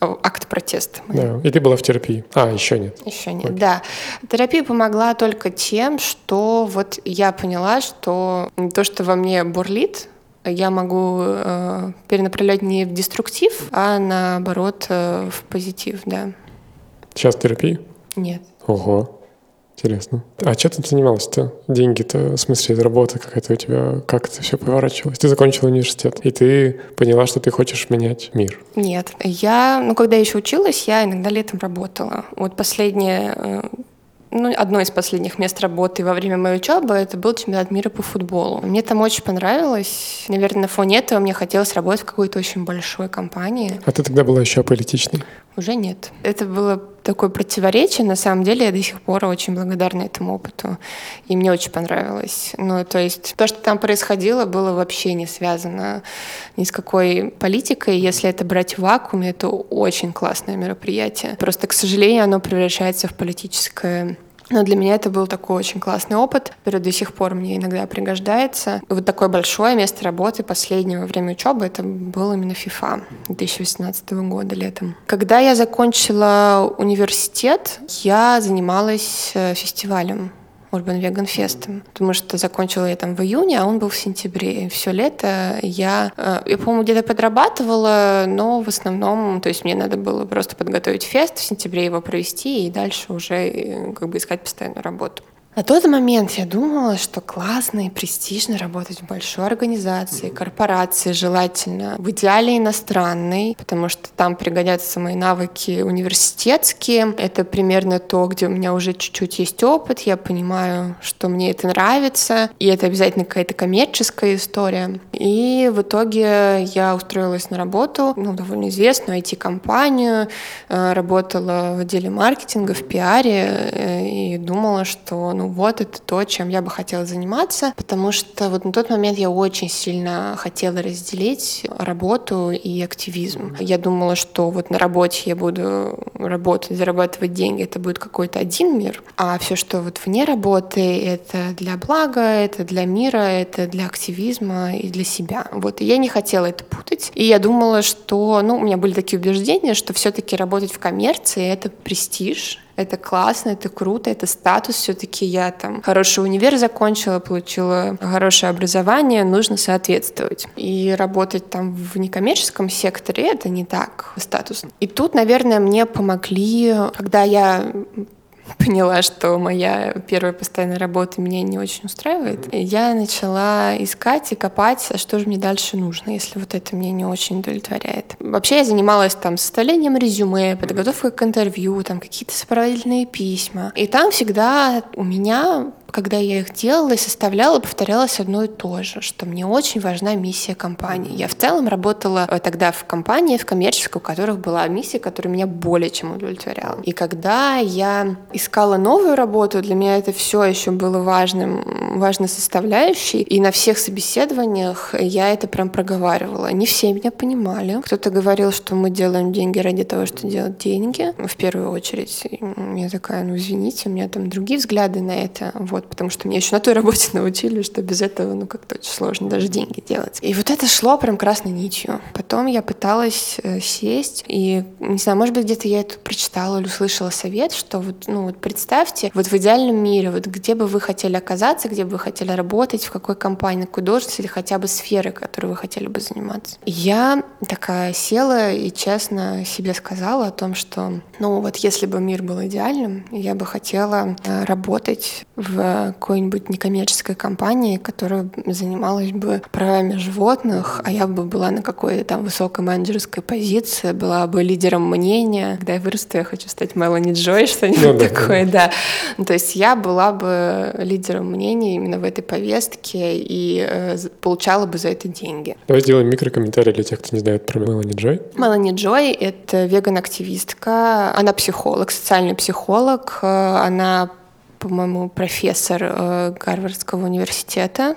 акт протеста. Да. И ты была в терапии. А, еще нет. Еще нет, Окей. да. Терапия помогла только тем, что вот я поняла, что то, что во мне бурлит, я могу э, перенаправлять не в деструктив, а наоборот э, в позитив, да. Сейчас терапии? Нет. Ого. Интересно. А чем ты занималась-то? Деньги-то, в смысле, работа какая-то у тебя, как это все поворачивалось? Ты закончила университет, и ты поняла, что ты хочешь менять мир. Нет. Я, ну, когда еще училась, я иногда летом работала. Вот последние э, ну, одно из последних мест работы во время моей учебы это был чемпионат мира по футболу. Мне там очень понравилось. Наверное, на фоне этого мне хотелось работать в какой-то очень большой компании. А ты тогда была еще политичной? Уже нет. Это было такое противоречие. На самом деле я до сих пор очень благодарна этому опыту. И мне очень понравилось. Ну, то есть то, что там происходило, было вообще не связано ни с какой политикой. Если это брать в вакууме, это очень классное мероприятие. Просто, к сожалению, оно превращается в политическое но для меня это был такой очень классный опыт, который до сих пор мне иногда пригождается. Вот такое большое место работы последнего время учебы, это был именно FIFA 2018 года летом. Когда я закончила университет, я занималась э, фестивалем Urban Vegan Fest, потому что закончила я там в июне, а он был в сентябре. И все лето я, э, я по-моему, где-то подрабатывала, но в основном, то есть мне надо было просто подготовить фест, в сентябре его провести и дальше уже э, как бы искать постоянную работу. На тот момент я думала, что классно и престижно работать в большой организации, корпорации желательно, в идеале иностранной, потому что там пригодятся мои навыки университетские. Это примерно то, где у меня уже чуть-чуть есть опыт, я понимаю, что мне это нравится, и это обязательно какая-то коммерческая история. И в итоге я устроилась на работу, ну, довольно известную IT-компанию, э, работала в отделе маркетинга, в пиаре, э, и думала, что, ну, ну вот это то, чем я бы хотела заниматься, потому что вот на тот момент я очень сильно хотела разделить работу и активизм. Я думала, что вот на работе я буду работать, зарабатывать деньги, это будет какой-то один мир, а все, что вот вне работы, это для блага, это для мира, это для активизма и для себя. Вот, и я не хотела это путать, и я думала, что, ну, у меня были такие убеждения, что все-таки работать в коммерции — это престиж, это классно, это круто, это статус. Все-таки я там хороший универ закончила, получила хорошее образование, нужно соответствовать. И работать там в некоммерческом секторе это не так статус. И тут, наверное, мне помогли, когда я [LAUGHS] поняла, что моя первая постоянная работа меня не очень устраивает, я начала искать и копать, а что же мне дальше нужно, если вот это мне не очень удовлетворяет. Вообще я занималась там составлением резюме, подготовкой к интервью, там какие-то сопроводительные письма. И там всегда у меня когда я их делала и составляла, повторялось одно и то же, что мне очень важна миссия компании. Я в целом работала э, тогда в компании, в коммерческой, у которых была миссия, которая меня более чем удовлетворяла. И когда я искала новую работу, для меня это все еще было важным, важной составляющей. И на всех собеседованиях я это прям проговаривала. Не все меня понимали. Кто-то говорил, что мы делаем деньги ради того, что делать деньги, в первую очередь. Я такая, ну извините, у меня там другие взгляды на это. Вот вот, потому что меня еще на той работе [LAUGHS] научили, что без этого, ну, как-то очень сложно даже деньги делать. И вот это шло прям красной нитью. Потом я пыталась э, сесть, и, не знаю, может быть, где-то я это прочитала или услышала совет, что вот, ну, вот представьте, вот в идеальном мире, вот где бы вы хотели оказаться, где бы вы хотели работать, в какой компании, на какой должности или хотя бы сферы, которой вы хотели бы заниматься. Я такая села и честно себе сказала о том, что, ну, вот если бы мир был идеальным, я бы хотела э, работать в какой-нибудь некоммерческой компании, которая занималась бы правами животных, а я бы была на какой-то там высокой менеджерской позиции, была бы лидером мнения. Когда я вырасту, я хочу стать Мелани Джой, что-нибудь ну, да, такое, да. Ну, то есть я была бы лидером мнения именно в этой повестке и э, получала бы за это деньги. Давай сделаем микрокомментарий для тех, кто не знает про Мелани Джой. Мелани Джой — это веган-активистка, она психолог, социальный психолог, э, она по-моему, профессор э, Гарвардского университета,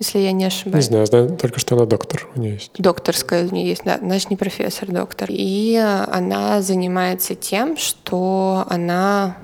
если я не ошибаюсь. Не знаю, знаю только, что она доктор у нее есть. Докторская у нее есть, да, значит, не профессор, доктор. И она занимается тем, что она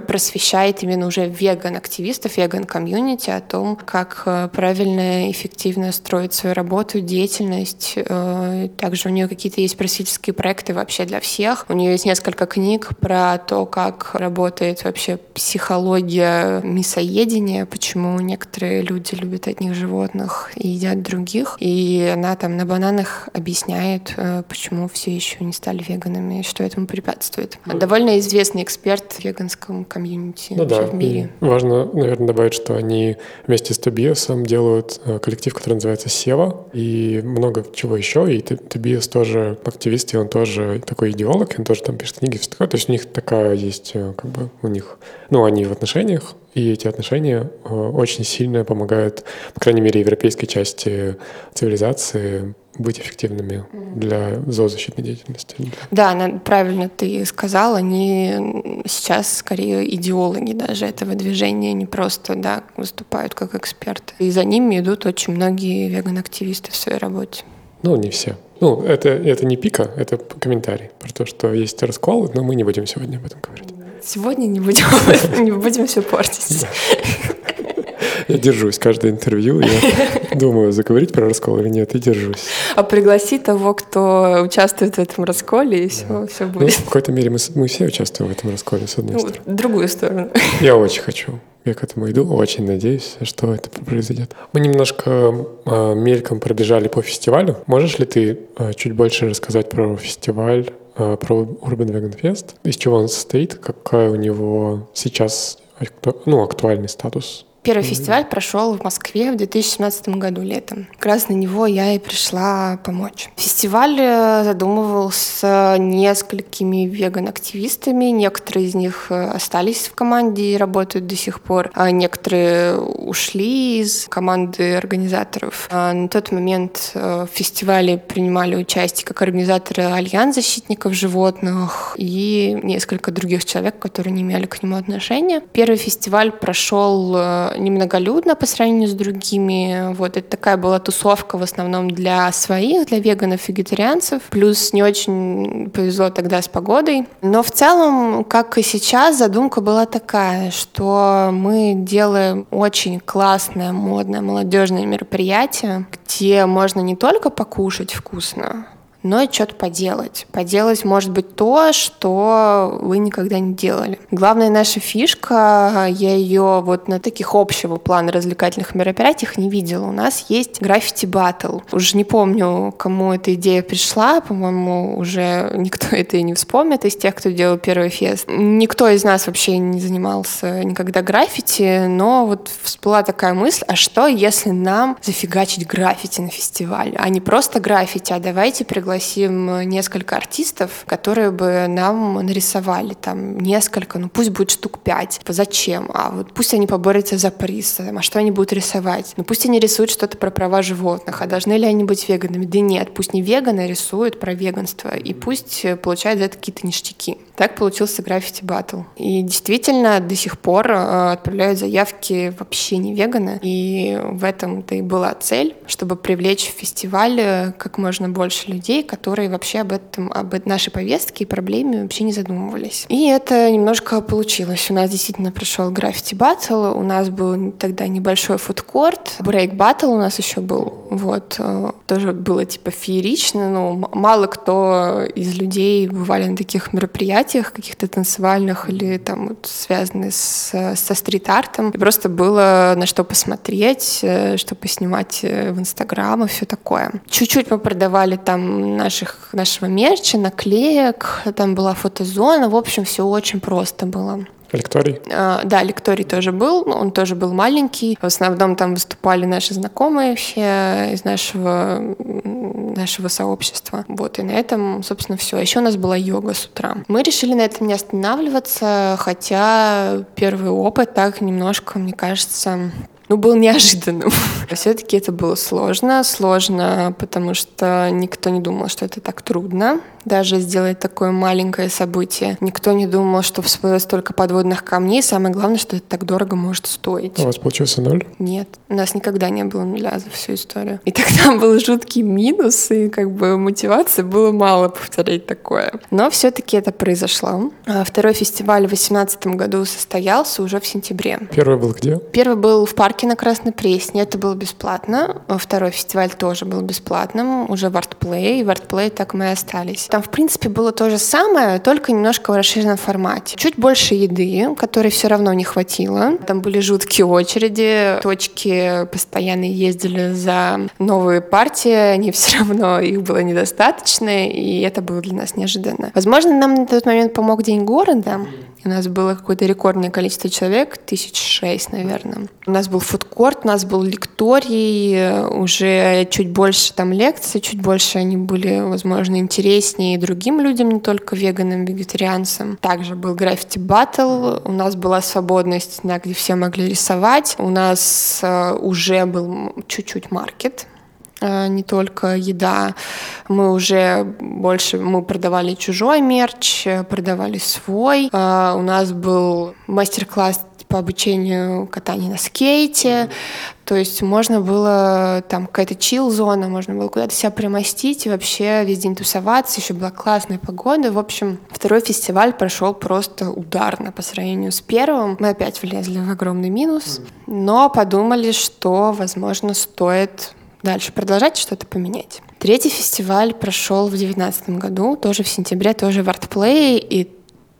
просвещает именно уже веган-активистов, веган-комьюнити о том, как э, правильно и эффективно строить свою работу, деятельность. Э, также у нее какие-то есть просветительские проекты вообще для всех. У нее есть несколько книг про то, как работает вообще психология мясоедения, почему некоторые люди любят одних животных и едят других. И она там на бананах объясняет, э, почему все еще не стали веганами, что этому препятствует. Довольно известный эксперт в веганском русском комьюнити ну, да. в мире. И важно, наверное, добавить, что они вместе с Тобиасом делают э, коллектив, который называется Сева, и много чего еще. И Тобиас тоже активист, и он тоже такой идеолог, он тоже там пишет книги, все такое. То есть у них такая есть, э, как бы, у них, ну, они в отношениях, и эти отношения э, очень сильно помогают, по крайней мере, европейской части цивилизации быть эффективными для зоозащитной деятельности. Да, правильно ты сказала, они сейчас скорее идеологи даже этого движения, не просто да, выступают как эксперты. И за ними идут очень многие веган-активисты в своей работе. Ну, не все. Ну, это, это не пика, это комментарий про то, что есть раскол, но мы не будем сегодня об этом говорить. Сегодня не будем, [LAUGHS] не будем все портить. Я держусь каждое интервью, я думаю, заговорить про раскол или нет, и держусь. А пригласи того, кто участвует в этом расколе, и все, да. все будет. Ну, в какой-то мере мы, мы все участвуем в этом расколе, с одной ну, стороны. Другую сторону. Я очень хочу. Я к этому иду, очень надеюсь, что это произойдет. Мы немножко э, мельком пробежали по фестивалю. Можешь ли ты э, чуть больше рассказать про фестиваль, про Urban Vegan Fest? Из чего он состоит? Какая у него сейчас ну, актуальный статус? Первый mm-hmm. фестиваль прошел в Москве в 2017 году летом. Как раз на него я и пришла помочь. Фестиваль э, задумывался несколькими веган-активистами. Некоторые из них э, остались в команде и работают до сих пор, а некоторые ушли из команды организаторов. А на тот момент э, в фестивале принимали участие как организаторы Альянс защитников животных и несколько других человек, которые не имели к нему отношения. Первый фестиваль прошел немноголюдно по сравнению с другими. Вот это такая была тусовка в основном для своих, для веганов, вегетарианцев. Плюс не очень повезло тогда с погодой. Но в целом, как и сейчас, задумка была такая, что мы делаем очень классное, модное, молодежное мероприятие, где можно не только покушать вкусно, но что-то поделать. Поделать может быть то, что вы никогда не делали. Главная наша фишка, я ее вот на таких общего плана развлекательных мероприятиях не видела. У нас есть граффити батл. Уже не помню, кому эта идея пришла, по-моему, уже никто [LAUGHS] это и не вспомнит из тех, кто делал первый фест. Никто из нас вообще не занимался никогда граффити, но вот всплыла такая мысль, а что, если нам зафигачить граффити на фестивале, а не просто граффити, а давайте пригласить пригласим несколько артистов, которые бы нам нарисовали там несколько, ну пусть будет штук пять. Типа, зачем? А вот пусть они поборются за приз. А что они будут рисовать? Ну пусть они рисуют что-то про права животных. А должны ли они быть веганами? Да нет, пусть не веганы рисуют про веганство. И пусть получают за это какие-то ништяки. Так получился граффити батл. И действительно до сих пор э, отправляют заявки вообще не веганы. И в этом-то и была цель, чтобы привлечь в фестиваль э, как можно больше людей, которые вообще об этом, об нашей повестке и проблеме вообще не задумывались. И это немножко получилось. У нас действительно прошел граффити батл, у нас был тогда небольшой фудкорт, брейк батл у нас еще был. Вот. Э, тоже было типа феерично, но мало кто из людей бывали на таких мероприятиях каких-то танцевальных или там вот, связанных с, со стрит-артом. И просто было на что посмотреть, э, что поснимать э, в Инстаграм и все такое. Чуть-чуть мы продавали там наших, нашего мерча, наклеек, там была фотозона, в общем, все очень просто было. Лекторий? А, да, лекторий тоже был, он тоже был маленький. В основном там выступали наши знакомые все из нашего, нашего сообщества. Вот, и на этом, собственно, все. Еще у нас была йога с утра. Мы решили на этом не останавливаться, хотя первый опыт так немножко, мне кажется, ну, был неожиданным. [LAUGHS] Все-таки это было сложно. Сложно, потому что никто не думал, что это так трудно даже сделать такое маленькое событие. Никто не думал, что всплывет столько подводных камней. Самое главное, что это так дорого может стоить. У вас получился ноль? Нет. У нас никогда не было нуля за всю историю. И тогда был жуткий минус, и как бы мотивации было мало повторять такое. Но все-таки это произошло. А второй фестиваль в 2018 году состоялся уже в сентябре. Первый был где? Первый был в парке на Красной Пресне. Это было бесплатно. Второй фестиваль тоже был бесплатным, уже в Артплей. И в Артплей так мы и остались. Там, в принципе, было то же самое, только немножко в расширенном формате. Чуть больше еды, которой все равно не хватило. Там были жуткие очереди, точки постоянно ездили за новые партии, они [LAUGHS] все равно, их было недостаточно, и это было для нас неожиданно. Возможно, нам на тот момент помог День города, у нас было какое-то рекордное количество человек, тысяч шесть, наверное. У нас был фудкорт, у нас был лекторий, уже чуть больше там лекций, чуть больше они были, возможно, интереснее другим людям, не только веганам, вегетарианцам. Также был граффити батл, у нас была свободная стена, где все могли рисовать. У нас э, уже был чуть-чуть маркет, не только еда. Мы уже больше, мы продавали чужой мерч, продавали свой. Э, у нас был мастер-класс по обучению катанию на скейте. То есть можно было, там какая-то чил-зона, можно было куда-то себя примостить и вообще весь день тусоваться. Еще была классная погода. В общем, второй фестиваль прошел просто ударно по сравнению с первым. Мы опять влезли в огромный минус, но подумали, что, возможно, стоит дальше продолжать что-то поменять. Третий фестиваль прошел в 2019 году, тоже в сентябре, тоже в Артплей, и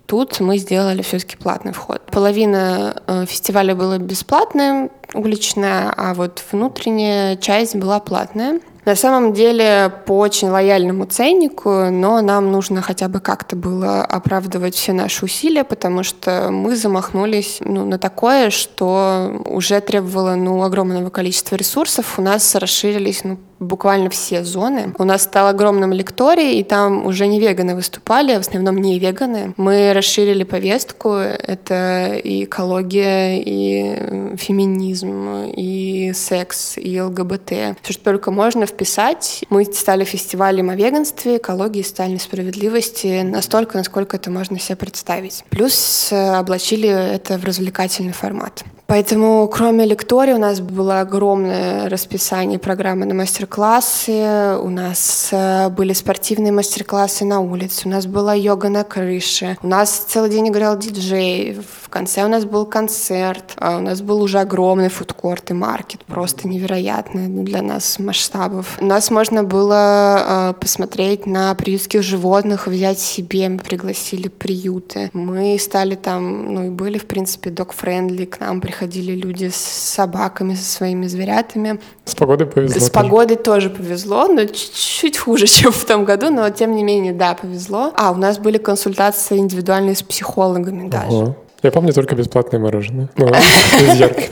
Тут мы сделали все-таки платный вход. Половина э, фестиваля была бесплатная, уличная, а вот внутренняя часть была платная. На самом деле по очень лояльному ценнику, но нам нужно хотя бы как-то было оправдывать все наши усилия, потому что мы замахнулись ну, на такое, что уже требовало ну, огромного количества ресурсов. У нас расширились ну, буквально все зоны. У нас стал огромным лекторий, и там уже не веганы выступали, а в основном не веганы. Мы расширили повестку. Это и экология, и феминизм, и секс, и ЛГБТ. Все, что только можно вписать. Мы стали фестивалем о веганстве, экологии, социальной справедливости настолько, насколько это можно себе представить. Плюс э, облачили это в развлекательный формат. Поэтому, кроме лектории, у нас было огромное расписание программы на мастер-классы, у нас э, были спортивные мастер-классы на улице, у нас была йога на крыше, у нас целый день играл диджей, в конце у нас был концерт, а у нас был уже огромный фудкорт и маркет, просто невероятный для нас масштабов. У нас можно было э, посмотреть на приютских животных, взять себе, мы пригласили приюты. Мы стали там, ну и были, в принципе, док-френдли, к нам приходили приходили люди с собаками, со своими зверятами. С погодой повезло. С погодой тоже повезло, но чуть-чуть хуже, [LAUGHS] чем в том году, но тем не менее, да, повезло. А, у нас были консультации индивидуальные с психологами даже. Ого. Я помню только бесплатное мороженое. Ну, [LAUGHS] из ярких.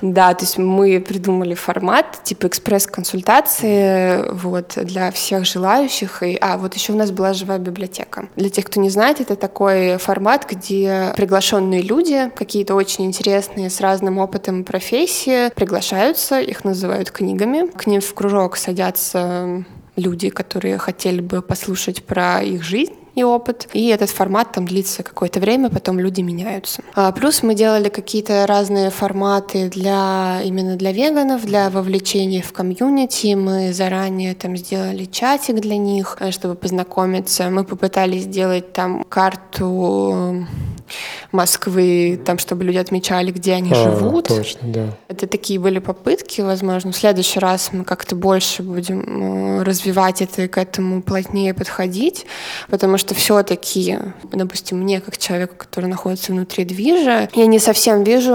Да, то есть мы придумали формат типа экспресс-консультации вот, для всех желающих. И, а, вот еще у нас была живая библиотека. Для тех, кто не знает, это такой формат, где приглашенные люди, какие-то очень интересные, с разным опытом профессии, приглашаются, их называют книгами. К ним в кружок садятся люди, которые хотели бы послушать про их жизнь и опыт. И этот формат там длится какое-то время, потом люди меняются. А, плюс мы делали какие-то разные форматы для именно для веганов, для вовлечения в комьюнити. Мы заранее там сделали чатик для них, э, чтобы познакомиться. Мы попытались сделать там карту Москвы, там, чтобы люди отмечали, где они а, живут. Точно, да. Это такие были попытки, возможно. В следующий раз мы как-то больше будем э, развивать это и к этому плотнее подходить, потому что все-таки, допустим, мне, как человеку, который находится внутри движа, я не совсем вижу,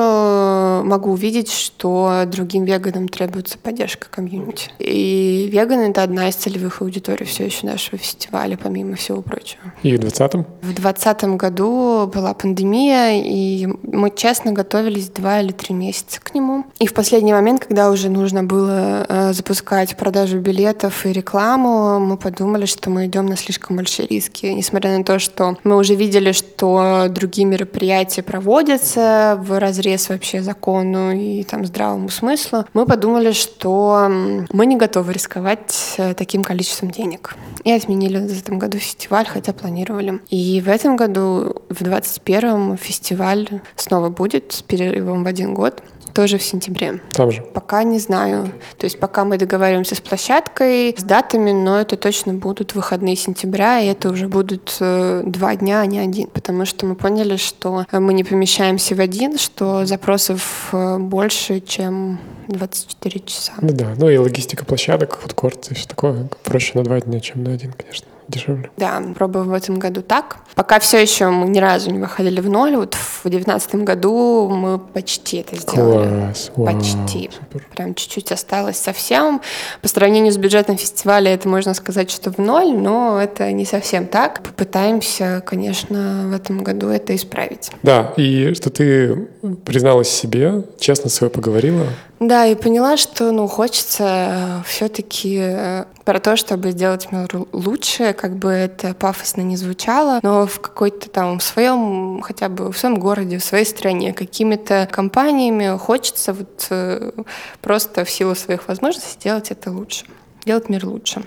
могу увидеть, что другим веганам требуется поддержка комьюнити. И веганы — это одна из целевых аудиторий все еще нашего фестиваля, помимо всего прочего. И в 2020? В 2020 году была пандемия, пандемия, и мы честно готовились два или три месяца к нему. И в последний момент, когда уже нужно было э, запускать продажу билетов и рекламу, мы подумали, что мы идем на слишком большие риски. Несмотря на то, что мы уже видели, что другие мероприятия проводятся в разрез вообще закону и там здравому смыслу, мы подумали, что мы не готовы рисковать э, таким количеством денег. И отменили в этом году фестиваль, хотя планировали. И в этом году, в 21-м, фестиваль снова будет с перерывом в один год тоже в сентябре. Там же? Пока не знаю. То есть пока мы договариваемся с площадкой, с датами, но это точно будут выходные сентября, и это уже будут э, два дня, а не один. Потому что мы поняли, что мы не помещаемся в один, что запросов э, больше, чем 24 часа. Ну да, ну и логистика площадок, фудкорт и все такое. Проще на два дня, чем на один, конечно дешевле. Да, пробуем в этом году так. Пока все еще мы ни разу не выходили в ноль. Вот в девятнадцатом году мы почти это сделали. Класс. Вау, почти. Супер. Прям чуть-чуть осталось совсем. По сравнению с бюджетом фестиваля это можно сказать, что в ноль, но это не совсем так. Попытаемся, конечно, в этом году это исправить. Да, и что ты призналась себе, честно с собой поговорила, да, и поняла, что ну, хочется все-таки э, про то, чтобы сделать мир лучше, как бы это пафосно не звучало, но в какой-то там в своем, хотя бы в своем городе, в своей стране, какими-то компаниями хочется вот э, просто в силу своих возможностей сделать это лучше, делать мир лучше.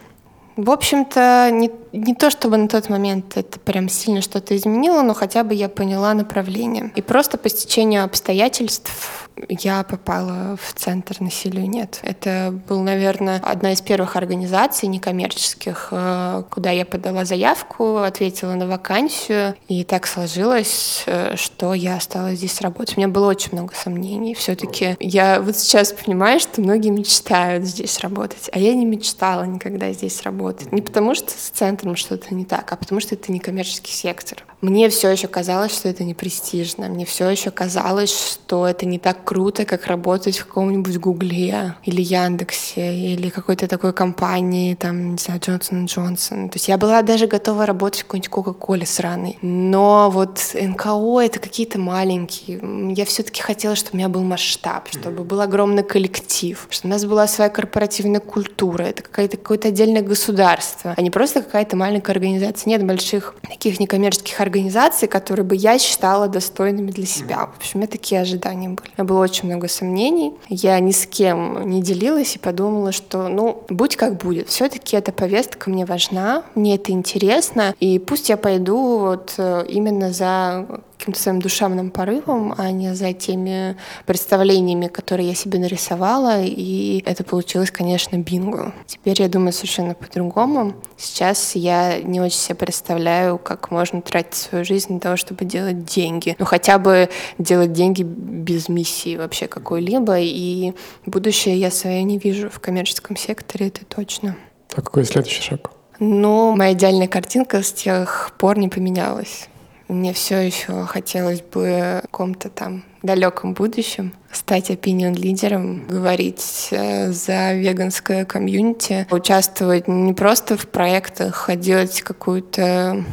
В общем-то, не, не то чтобы на тот момент это прям сильно что-то изменило, но хотя бы я поняла направление. И просто по стечению обстоятельств я попала в центр насилию нет. Это был, наверное, одна из первых организаций некоммерческих, э, куда я подала заявку, ответила на вакансию, и так сложилось, э, что я осталась здесь работать. У меня было очень много сомнений. Все-таки я вот сейчас понимаю, что многие мечтают здесь работать, а я не мечтала никогда здесь работать. Не потому что с центром что-то не так, а потому что это некоммерческий сектор. Мне все еще казалось, что это не престижно. Мне все еще казалось, что это не так круто, как работать в каком-нибудь Гугле или Яндексе или какой-то такой компании, там, не знаю, Джонсон Джонсон. То есть я была даже готова работать в какой-нибудь Кока-Коле сраной. Но вот НКО — это какие-то маленькие. Я все-таки хотела, чтобы у меня был масштаб, чтобы был огромный коллектив, чтобы у нас была своя корпоративная культура, это какое-то какое-то отдельное государство, а не просто какая-то маленькая организация. Нет больших таких некоммерческих организаций, организаций, которые бы я считала достойными для себя. В общем, у меня такие ожидания были. У меня было очень много сомнений. Я ни с кем не делилась и подумала, что, ну, будь как будет. Все-таки эта повестка мне важна, мне это интересно, и пусть я пойду вот э, именно за каким-то своим душевным порывом, а не за теми представлениями, которые я себе нарисовала. И это получилось, конечно, бинго. Теперь я думаю совершенно по-другому. Сейчас я не очень себе представляю, как можно тратить свою жизнь для того, чтобы делать деньги. Ну, хотя бы делать деньги без миссии вообще какой-либо. И будущее я свое не вижу в коммерческом секторе, это точно. А какой следующий шаг? Но моя идеальная картинка с тех пор не поменялась. Мне все еще хотелось бы в каком-то там далеком будущем стать opinion лидером, говорить э, за веганское комьюнити, участвовать не просто в проектах, а делать какую-то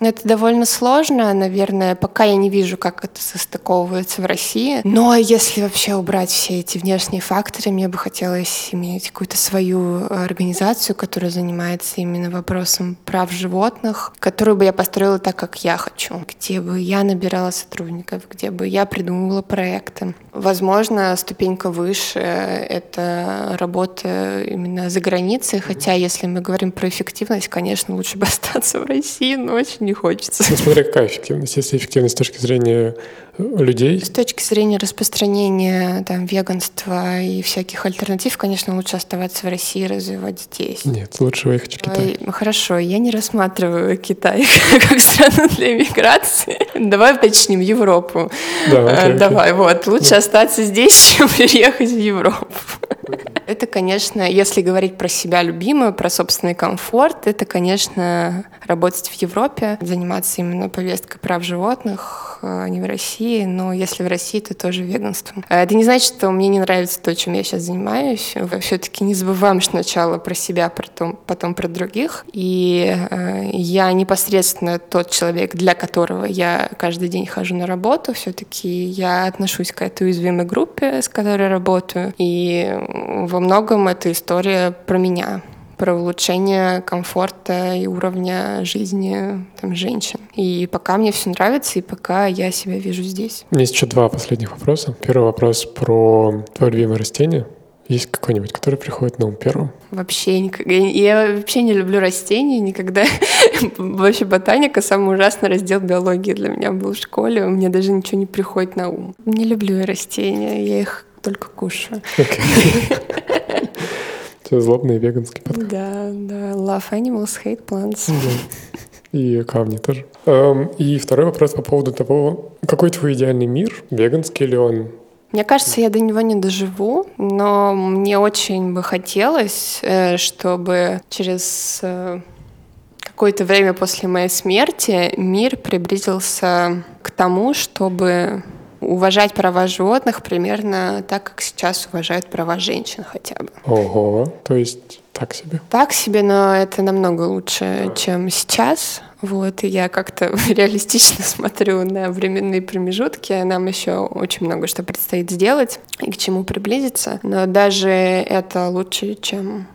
это довольно сложно, наверное, пока я не вижу, как это состыковывается в России. Но если вообще убрать все эти внешние факторы, мне бы хотелось иметь какую-то свою организацию, которая занимается именно вопросом прав животных, которую бы я построила так, как я хочу, где бы я набирала сотрудников, где бы я придумывала проекты. Возможно, ступенька выше — это работа именно за границей, хотя если мы говорим про эффективность, конечно, лучше бы [LAUGHS] остаться в России, но очень не хочется. Ну, смотря какая эффективность. Если эффективность с точки зрения э, людей. С точки зрения распространения там, веганства и всяких альтернатив, конечно, лучше оставаться в России и развивать здесь. Нет, лучше выехать в Китай. Хорошо, я не рассматриваю Китай [LAUGHS] как страну для миграции. Давай уточним Европу. Да, окей, Давай, окей. вот. Лучше да. остаться здесь, [LAUGHS] чем переехать в Европу. Это, конечно, если говорить про себя любимую, про собственный комфорт, это, конечно, работать в Европе, заниматься именно повесткой прав животных, Штатах, а не в России, но если в России, то тоже веганством. А это не значит, что мне не нравится то, чем я сейчас занимаюсь. Все-таки не забываем сначала про себя, потом, потом про других. И э, я непосредственно тот человек, для которого я каждый день хожу на работу. Все-таки я отношусь к этой уязвимой группе, с которой работаю. И во многом эта история про меня про улучшение комфорта и уровня жизни там, женщин. И пока мне все нравится, и пока я себя вижу здесь. У меня есть еще два последних вопроса. Первый вопрос про твое любимое растение. Есть какой-нибудь, который приходит на ум первым? Вообще. Я вообще не люблю растения никогда. [LAUGHS] Вообще ботаника самый ужасный раздел биологии для меня был в школе. У меня даже ничего не приходит на ум. Не люблю я растения, я их только кушаю. Okay. [LAUGHS] Все злобный веганский подход. Да, да. Love animals, hate plants. И камни тоже. Эм, и второй вопрос по поводу того, какой твой идеальный мир? Веганский ли он? Мне кажется, я до него не доживу, но мне очень бы хотелось, э, чтобы через э, какое-то время после моей смерти мир приблизился к тому, чтобы уважать права животных примерно так, как сейчас уважают права женщин хотя бы. Ого, то есть так себе? Так себе, но это намного лучше, чем сейчас. Вот, и я как-то [LAUGHS] реалистично смотрю на временные промежутки. Нам еще очень много что предстоит сделать и к чему приблизиться. Но даже это лучше, чем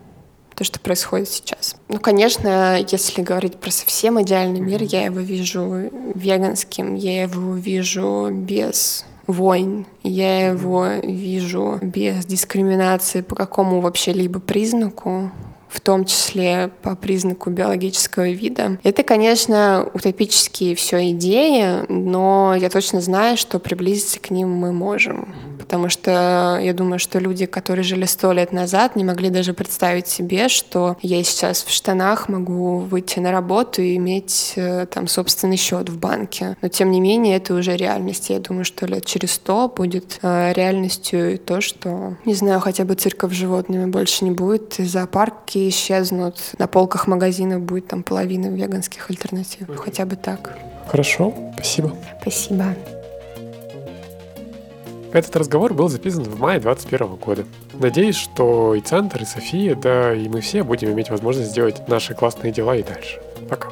то, что происходит сейчас. Ну, конечно, если говорить про совсем идеальный мир, я его вижу веганским, я его вижу без войн, я его вижу без дискриминации по какому вообще либо признаку в том числе по признаку биологического вида. Это, конечно, утопические все идеи, но я точно знаю, что приблизиться к ним мы можем. Потому что я думаю, что люди, которые жили сто лет назад, не могли даже представить себе, что я сейчас в штанах могу выйти на работу и иметь э, там собственный счет в банке. Но тем не менее, это уже реальность. Я думаю, что лет через сто будет э, реальностью то, что, не знаю, хотя бы цирков с животными больше не будет, зоопарки исчезнут. На полках магазинов будет там половина веганских альтернатив. Хотя бы так. Хорошо, спасибо. Спасибо. Этот разговор был записан в мае 2021 года. Надеюсь, что и Центр, и София, да и мы все будем иметь возможность сделать наши классные дела и дальше. Пока.